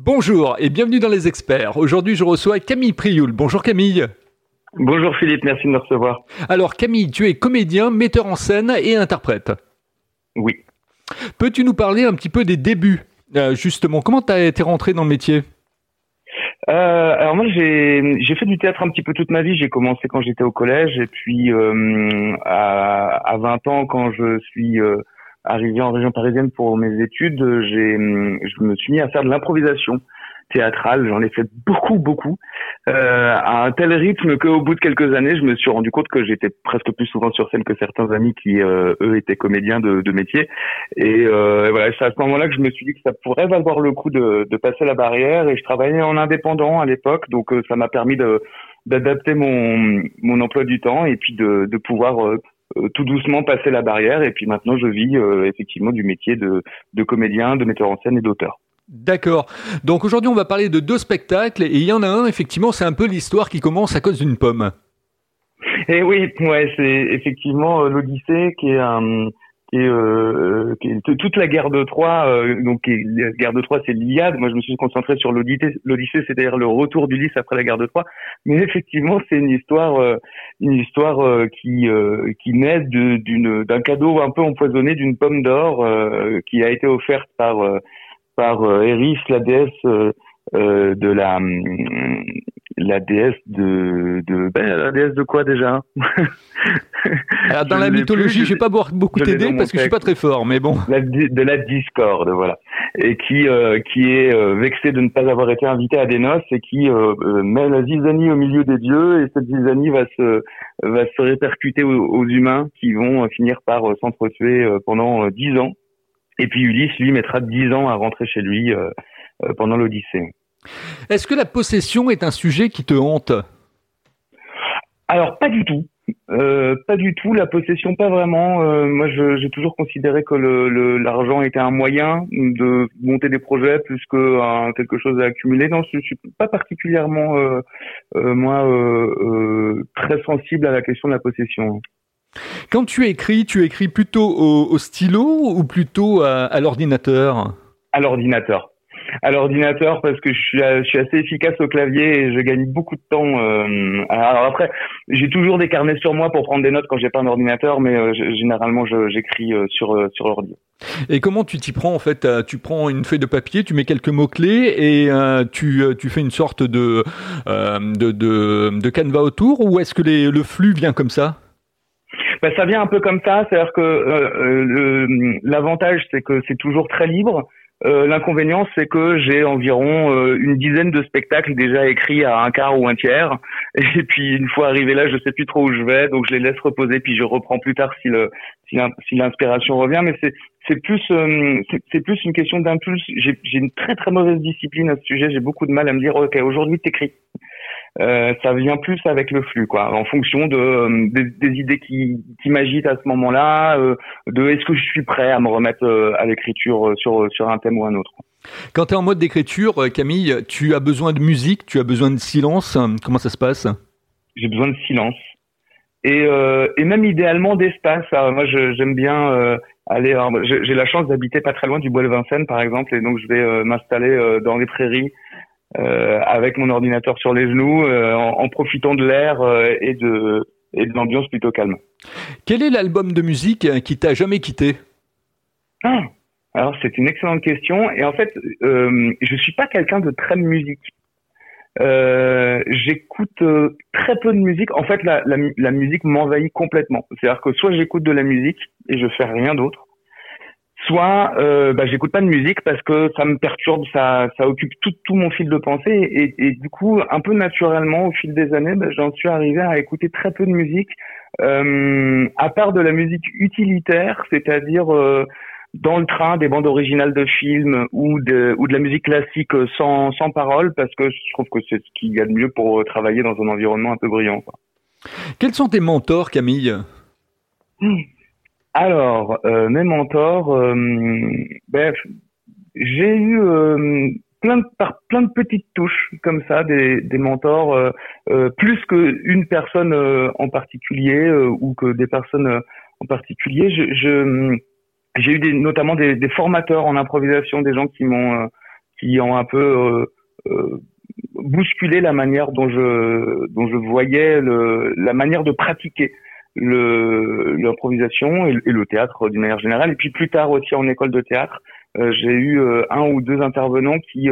Bonjour et bienvenue dans Les Experts. Aujourd'hui, je reçois Camille Prioul. Bonjour Camille. Bonjour Philippe, merci de me recevoir. Alors Camille, tu es comédien, metteur en scène et interprète. Oui. Peux-tu nous parler un petit peu des débuts euh, Justement, comment tu as été rentré dans le métier? Euh, alors moi j'ai fait du théâtre un petit peu toute ma vie. J'ai commencé quand j'étais au collège et puis euh, à, à 20 ans quand je suis arrivé en région parisienne pour mes études, j'ai je me suis mis à faire de l'improvisation théâtrale. J'en ai fait beaucoup, beaucoup, euh, à un tel rythme qu'au bout de quelques années, je me suis rendu compte que j'étais presque plus souvent sur scène que certains amis qui, euh, eux, étaient comédiens de, de métier. Et euh, voilà, c'est à ce moment-là que je me suis dit que ça pourrait valoir le coup de, de passer la barrière. Et je travaillais en indépendant à l'époque, donc euh, ça m'a permis de d'adapter mon, mon emploi du temps et puis de, de pouvoir euh, tout doucement passer la barrière. Et puis maintenant, je vis effectivement du métier de, de comédien, de metteur en scène et d'auteur. D'accord. Donc aujourd'hui, on va parler de deux spectacles et il y en a un, effectivement, c'est un peu l'histoire qui commence à cause d'une pomme. Et eh oui, ouais, c'est effectivement euh, l'Odyssée qui est un qui euh, toute la guerre de Troie. Euh, donc la guerre de Troie, c'est l'Iliade. Moi, je me suis concentré sur l'Odyssée, c'est-à-dire le retour d'Ulysse après la guerre de Troie. Mais effectivement, c'est une histoire, euh, une histoire euh, qui qui naît d'une d'un cadeau un peu empoisonné d'une pomme d'or qui a été offerte par par euh, Eris, la déesse euh, euh, de la la déesse de, de ben, la déesse de quoi déjà? Alors, dans la mythologie, je vais pas beaucoup t'aider parce que je suis pas très fort, mais bon. de la discorde, voilà, et qui qui est vexé de ne pas avoir été invité à des noces et qui met la zizanie au milieu des dieux et cette zizanie va se va se répercuter aux, aux humains qui vont finir par s'entretuer pendant dix ans et puis Ulysse, lui, mettra 10 ans à rentrer chez lui euh, euh, pendant l'Odyssée. Est-ce que la possession est un sujet qui te hante? Alors, pas du tout. Euh, pas du tout, la possession pas vraiment. Euh, moi, j'ai toujours considéré que l'argent le, était un moyen de monter des projets plus que quelque chose à accumuler. Non, je, je suis pas particulièrement euh, moi très sensible à la question de la possession. Quand tu écris, tu écris plutôt au, stylo ou plutôt à, l'ordinateur? À l'ordinateur. À l'ordinateur parce que je suis, je suis, assez efficace au clavier et je gagne beaucoup de temps. Euh, alors après, j'ai toujours des carnets sur moi pour prendre des notes quand j'ai pas un ordinateur, mais euh, généralement j'écris euh, sur sur l'ordi. Et comment tu t'y prends en fait? Tu prends une feuille de papier, tu mets quelques mots clés et tu, tu fais une sorte de de, de, de canevas autour ou est-ce que les, le flux vient comme ça? Ben, ça vient un peu comme ça, c'est-à-dire que euh, euh l'avantage c'est que c'est toujours très libre. Euh, L'inconvénient, c'est que j'ai environ euh, une dizaine de spectacles déjà écrits à un quart ou un tiers, et puis une fois arrivé là, je sais plus trop où je vais, donc je les laisse reposer, puis je reprends plus tard si le si l'inspiration revient. Mais c'est plus euh, plus une question d'impulse. J'ai une très très mauvaise discipline à ce sujet. J'ai beaucoup de mal à me dire ok aujourd'hui t'écris. Euh, ça vient plus avec le flux, quoi, en fonction de euh, des, idées qui, qui m'agitent à ce moment-là, euh, de est-ce que je suis prêt à me remettre à l'écriture sur sur un thème ou un autre. Quand tu es en mode d'écriture, Camille, tu as besoin de musique, tu as besoin de silence. Comment ça se passe? J'ai besoin de silence et et même idéalement d'espace. Moi, j'aime bien aller. J'ai la chance d'habiter pas très loin du bois de Vincennes, par exemple, et donc je vais m'installer dans les prairies euh, avec mon ordinateur sur les genoux, euh, en, profitant de l'air euh, et de, et de l'ambiance plutôt calme. Quel est l'album de musique qui t'a jamais quitté? Ah, Alors c'est une excellente question et en fait euh, je suis pas quelqu'un de très musique. Euh, j'écoute très peu de musique. En fait, la, la, la musique m'envahit complètement. C'est-à-dire que soit j'écoute de la musique et je fais rien d'autre, soit euh, bah, j'écoute pas de musique parce que ça me perturbe, ça, ça occupe tout, tout mon fil de pensée et, et, du coup un peu naturellement au fil des années, bah, j'en suis arrivé à écouter très peu de musique, euh, à part de la musique utilitaire, c'est-à-dire euh, dans le train des bandes originales de films ou de ou de la musique classique sans sans parole parce que je trouve que c'est ce qu'il y a de mieux pour travailler dans un environnement un peu brillant. Quoi. Quels sont tes mentors, Camille? Hmm. Alors, euh, mes mentors, euh, ben, j'ai eu euh, plein de par plein de petites touches comme ça, des, des mentors, euh, plus qu'une personne en particulier ou que des personnes en particulier. Je, j'ai eu des, notamment des, des, formateurs en improvisation, des gens qui m'ont qui ont un peu bousculé la manière dont je dont je voyais le, la manière de pratiquer l'improvisation et, le théâtre d'une manière générale. Et puis plus tard aussi en école de théâtre, j'ai eu un ou deux intervenants qui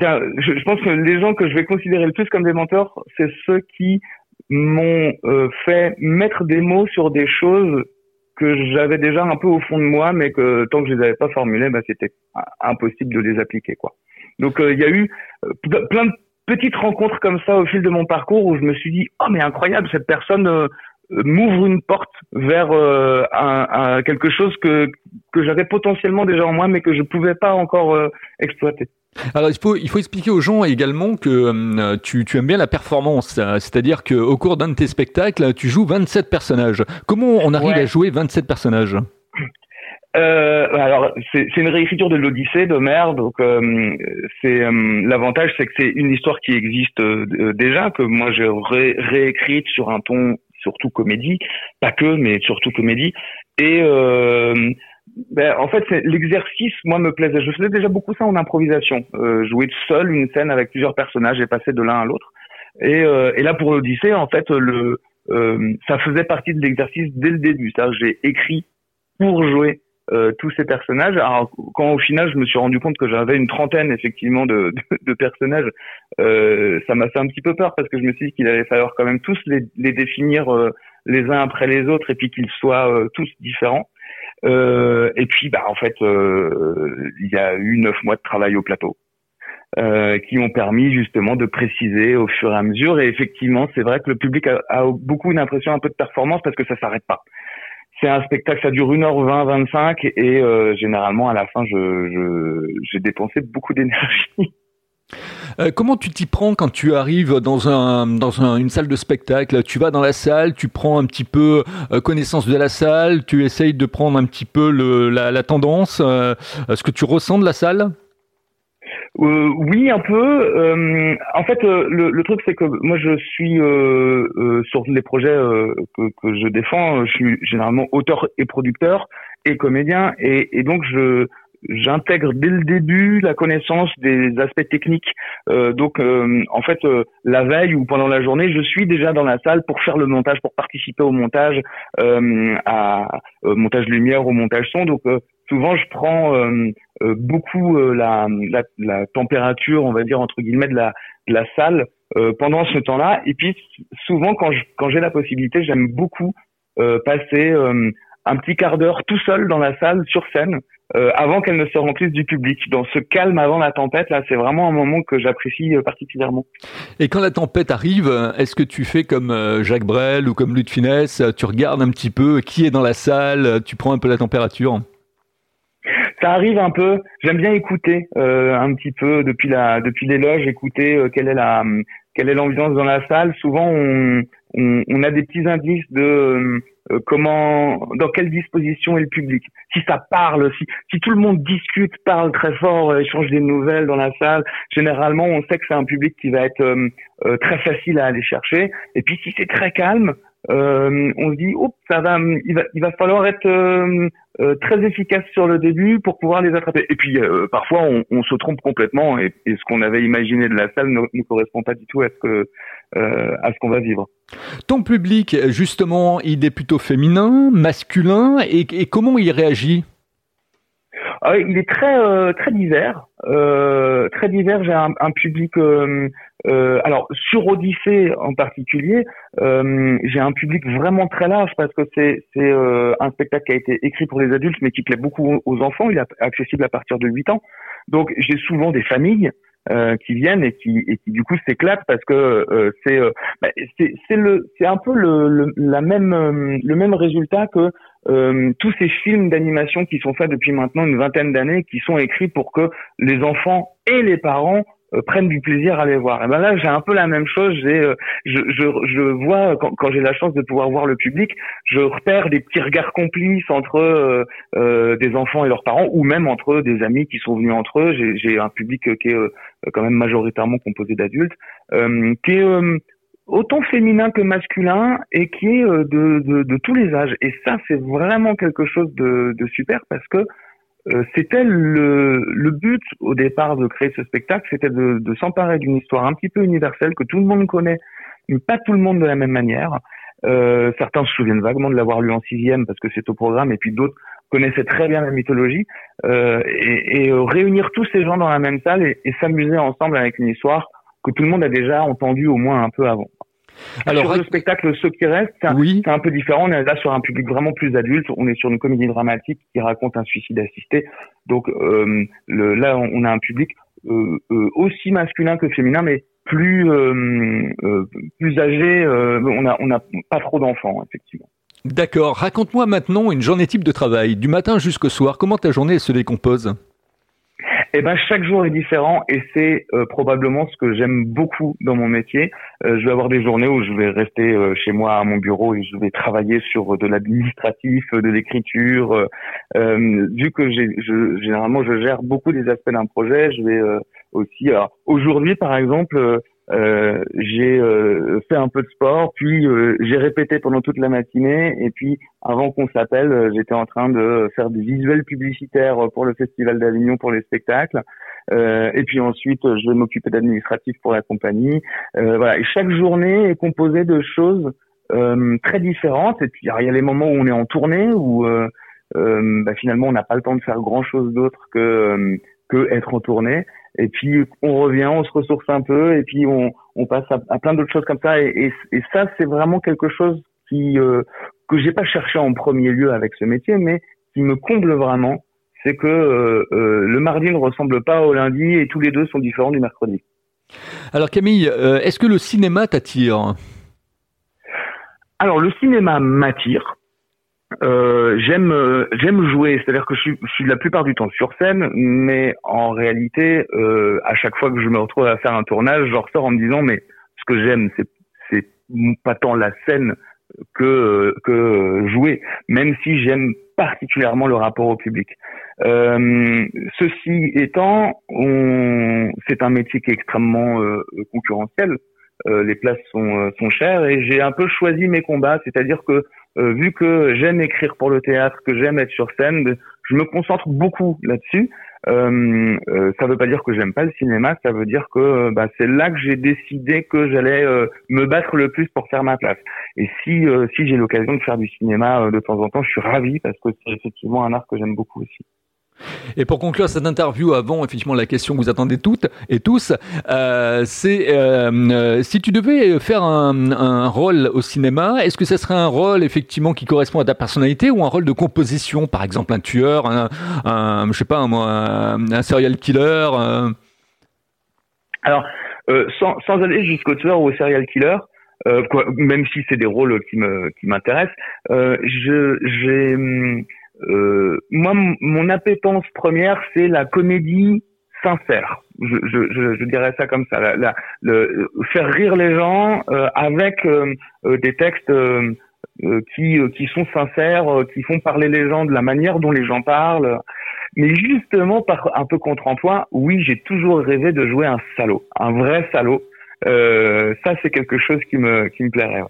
je, pense que les gens que je vais considérer le plus comme des mentors, c'est ceux qui m'ont euh, fait mettre des mots sur des choses que j'avais déjà un peu au fond de moi, mais que tant que je les avais pas formulées, bah, c'était impossible de les appliquer, quoi. Donc euh, il y a eu euh, plein de petites rencontres comme ça au fil de mon parcours où je me suis dit oh mais incroyable cette personne m'ouvre une porte vers un, quelque chose que que j'avais potentiellement déjà en moi mais que je pouvais pas encore exploiter. Alors il faut, il faut expliquer aux gens également que euh, tu, tu, aimes bien la performance, c'est-à-dire qu'au cours d'un de tes spectacles, tu joues 27 personnages. Comment on arrive à jouer 27 personnages? Euh, alors c'est une réécriture de l'Odyssée d'Homère, donc euh, c'est euh, l'avantage c'est que c'est une histoire qui existe déjà que moi j'ai réécrite sur un ton surtout comédie, pas que mais surtout comédie et ben, en fait, l'exercice, moi, me plaisait. Je faisais déjà beaucoup ça en improvisation. Euh, jouer seul une scène avec plusieurs personnages et passer de l'un à l'autre. Et, euh, et là, pour l'Odyssée, en fait, le, euh, ça faisait partie de l'exercice dès le début. J'ai écrit pour jouer euh, tous ces personnages. Alors, quand au final, je me suis rendu compte que j'avais une trentaine, effectivement, de, de, de personnages, euh, ça m'a fait un petit peu peur parce que je me suis dit qu'il allait falloir quand même tous les, les définir les uns après les autres et puis qu'ils soient tous différents. Euh, et puis, bah, en fait, euh, il y a eu neuf mois de travail au plateau. Euh, qui ont permis justement de préciser au fur et à mesure. Et effectivement, c'est vrai que le public a, a beaucoup une impression un peu de performance parce que ça s'arrête pas. C'est un spectacle, ça dure 1h20, 25 et euh, généralement à la fin, je, j'ai dépensé beaucoup d'énergie. Euh, comment tu t'y prends quand tu arrives dans, un, dans un, une salle de spectacle? Tu vas dans la salle, tu prends un petit peu euh, connaissance de la salle, tu essayes de prendre un petit peu la, tendance, euh, ce que tu ressens de la salle? Oui, un peu. en fait, le, le, truc, c'est que moi, je suis sur les projets que, que, je défends. Je suis généralement auteur et producteur et comédien, et, et donc je j'intègre dès le début la connaissance des aspects techniques. Euh, donc, euh, en fait, euh, la veille ou pendant la journée, je suis déjà dans la salle pour faire le montage, pour participer au montage, à montage lumière, au montage son. Donc, souvent, je prends beaucoup la, la, température, on va dire entre guillemets, de la, salle pendant ce temps-là. Et puis, souvent, quand j'ai la possibilité, j'aime beaucoup passer un petit quart d'heure tout seul dans la salle sur scène euh, avant qu'elle ne se remplisse du public. Dans ce calme avant la tempête, là, c'est vraiment un moment que j'apprécie euh, particulièrement. Et quand la tempête arrive, est-ce que tu fais comme euh, Jacques Brel ou comme de Finesse, tu regardes un petit peu qui est dans la salle, tu prends un peu la température? Ça arrive un peu. J'aime bien écouter euh, un petit peu depuis la depuis l'éloge, écouter quelle est la quelle est l'ambiance dans la salle. Souvent, on, on, on, a des petits indices de euh, comment, dans quelle disposition est le public. Si ça parle, si, si tout le monde discute, parle très fort, euh, échange des nouvelles dans la salle, généralement on sait que c'est un public qui va être euh, très facile à aller chercher. Et puis si c'est très calme, euh, on se dit, oh, ça va, il va, il va falloir être euh, très efficace sur le début pour pouvoir les attraper. Et puis parfois, on, on, se trompe complètement et, et ce qu'on avait imaginé de la salle ne, ne, correspond pas du tout à ce que à ce qu'on va vivre. Ton public, justement, il est plutôt féminin, masculin, et, comment il réagit? Ah, Il est très euh, très divers, euh, très divers. J'ai un, public, euh, alors sur Odyssée en particulier, j'ai un public vraiment très large parce que c'est c'est un spectacle qui a été écrit pour les adultes, mais qui plaît beaucoup aux enfants. Il est accessible à partir de 8 ans. Donc j'ai souvent des familles euh, qui viennent et qui, et qui du coup s'éclatent parce que euh, c'est euh, bah, c'est le c'est un peu le, le, la même le même résultat que tous ces films d'animation qui sont faits depuis maintenant une vingtaine d'années qui sont écrits pour que les enfants et les parents euh, prennent du plaisir à les voir. Et ben là, j'ai un peu la même chose. J'ai, euh, je, je, je, vois quand, quand j'ai la chance de pouvoir voir le public, je repère des petits regards complices entre euh, des enfants et leurs parents, ou même entre des amis qui sont venus entre eux. J'ai un public qui est quand même majoritairement composé d'adultes, qui est autant féminin que masculin et qui est de, de, de tous les âges. Et ça, c'est vraiment quelque chose de, de super parce que c'était le, le but au départ de créer ce spectacle, c'était de, de s'emparer d'une histoire un petit peu universelle que tout le monde connaît, mais pas tout le monde de la même manière. Euh, certains se souviennent vaguement de l'avoir lu en sixième parce que c'est au programme, et puis d'autres connaissaient très bien la mythologie. Euh, et, et réunir tous ces gens dans la même salle et, s'amuser ensemble avec une histoire que tout le monde a déjà entendu au moins un peu avant. Alors, sur le spectacle Ce qui reste, c'est un, un, peu différent. On est là sur un public vraiment plus adulte. On est sur une comédie dramatique qui raconte un suicide assisté. Donc euh, le, là, on a un public euh, euh, aussi masculin que féminin, mais plus plus âgé. On a on a pas trop d'enfants, effectivement. D'accord. Raconte-moi maintenant une journée type de travail, du matin jusqu'au soir. Comment ta journée se décompose? Eh ben chaque jour est différent et c'est euh, probablement ce que j'aime beaucoup dans mon métier. Euh, je vais avoir des journées où je vais rester euh, chez moi à mon bureau et je vais travailler sur de l'administratif, de l'écriture. vu que je, généralement je gère beaucoup des aspects d'un projet, je vais aussi. aujourd'hui par exemple, euh, j'ai euh, fait un peu de sport, puis euh, j'ai répété pendant toute la matinée, et puis avant qu'on s'appelle, j'étais en train de faire des visuels publicitaires pour le Festival d'Avignon pour les spectacles. et puis ensuite, je vais m'occuper d'administratif pour la compagnie. voilà. Chaque journée est composée de choses très différentes. Et puis il y a les moments où on est en tournée, où bah, finalement on n'a pas le temps de faire grand chose d'autre que que être en tournée. Et puis on revient, on se ressource un peu, et puis on, on passe à, plein d'autres choses comme ça. Et, et, ça, c'est vraiment quelque chose qui euh, que j'ai pas cherché en premier lieu avec ce métier, mais qui me comble vraiment. C'est que euh, euh, le mardi ne ressemble pas au lundi, et tous les deux sont différents du mercredi. Alors Camille, euh, est-ce que le cinéma t'attire? Alors le cinéma m'attire. Euh, j'aime euh, j'aime jouer, c'est-à-dire que je suis, je suis la plupart du temps sur scène, mais en réalité, euh, à chaque fois que je me retrouve à faire un tournage, je ressors en me disant mais ce que j'aime, c'est c'est pas tant la scène que que jouer, même si j'aime particulièrement le rapport au public. Euh, ceci étant, c'est un métier qui est extrêmement euh, concurrentiel. les places sont, sont chères et j'ai un peu choisi mes combats, c'est-à-dire que euh, vu que j'aime écrire pour le théâtre, que j'aime être sur scène, je me concentre beaucoup là-dessus. Euh, euh, ça veut pas dire que j'aime pas le cinéma, ça veut dire que bah, c'est là que j'ai décidé que j'allais me battre le plus pour faire ma place. Et si si j'ai l'occasion de faire du cinéma de temps en temps, je suis ravi parce que c'est effectivement un art que j'aime beaucoup aussi. Et pour conclure cette interview, avant effectivement la question que vous attendez toutes et tous, euh, c'est euh, si tu devais faire un, un rôle au cinéma, est-ce que ce serait un rôle effectivement qui correspond à ta personnalité ou un rôle de composition, par exemple un tueur, un, un je sais pas, un, serial killer euh... Alors, euh, sans, sans, aller jusqu'au tueur ou au serial killer, euh, quoi, même si c'est des rôles qui me qui m'intéressent, euh, je j'ai hum, euh, moi, mon appétence première, c'est la comédie sincère. Je, je, je, dirais ça comme ça. La, le, faire rire les gens euh, avec euh, des textes qui, qui sont sincères, qui font parler les gens de la manière dont les gens parlent. Mais justement, par un peu contre-emploi, oui, j'ai toujours rêvé de jouer un salaud, un vrai salaud. ça, c'est quelque chose qui me, qui me plairait.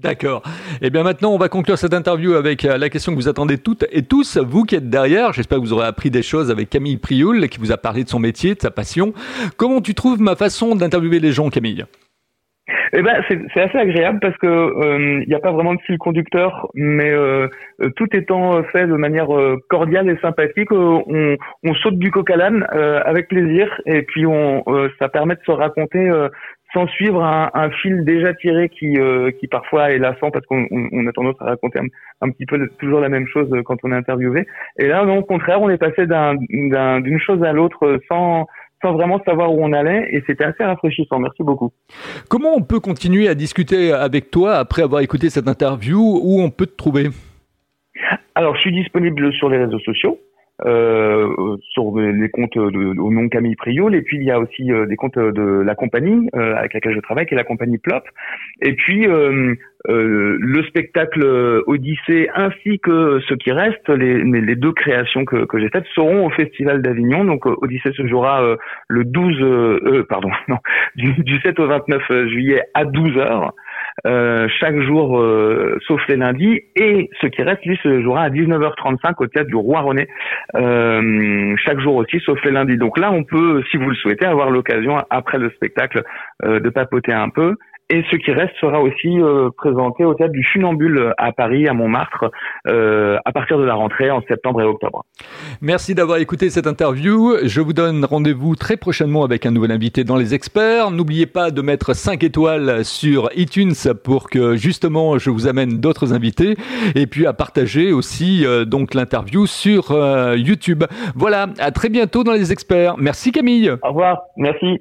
D'accord. Et eh bien maintenant, on va conclure cette interview avec euh, la question que vous attendez toutes et tous, vous qui êtes derrière. J'espère que vous aurez appris des choses avec Camille Prioul, qui vous a parlé de son métier, de sa passion. Comment tu trouves ma façon d'interviewer les gens, Camille? Eh ben, c'est assez agréable parce que il euh, n'y a pas vraiment de fil conducteur, mais euh, tout étant fait de manière cordiale et sympathique, on, on, saute du coq à l'âne avec plaisir, et puis on, ça permet de se raconter sans suivre un, un, fil déjà tiré qui, euh, qui parfois est lassant parce qu'on on a tendance à raconter un, petit peu toujours la même chose quand on est interviewé. Et là, non, au contraire, on est passé d'une chose à l'autre sans, sans vraiment savoir où on allait et c'était assez rafraîchissant. Merci beaucoup. Comment on peut continuer à discuter avec toi après avoir écouté cette interview? Où on peut te trouver? Alors, je suis disponible sur les réseaux sociaux euh, sur les comptes de, au nom Camille Priol et puis il y a aussi euh, des comptes de la compagnie euh, avec laquelle je travaille qui est la compagnie Plop. Et puis euh, le spectacle Odyssée ainsi que ce qui reste les, les deux créations que, que j'ai faites seront au Festival d'Avignon. Donc Odyssée se jouera le 12 pardon non du, du 7 au 29 juillet à 12 heures chaque jour, sauf les lundis, et ce qui reste, lui, se jouera à 19h35 au théâtre du Roi René, chaque jour aussi, sauf les lundis. Donc là, on peut, si vous le souhaitez, avoir l'occasion après le spectacle de papoter un peu et ce qui reste sera aussi euh, présenté au théâtre du Funambule à Paris, à Montmartre, euh, à partir de la rentrée en septembre et octobre. Merci d'avoir écouté cette interview. Je vous donne rendez-vous très prochainement avec un nouvel invité dans les experts. N'oubliez pas de mettre 5 étoiles sur iTunes pour que justement je vous amène d'autres invités et puis à partager aussi euh, donc l'interview sur YouTube. Voilà, à très bientôt dans les experts. Merci Camille. Au revoir, merci.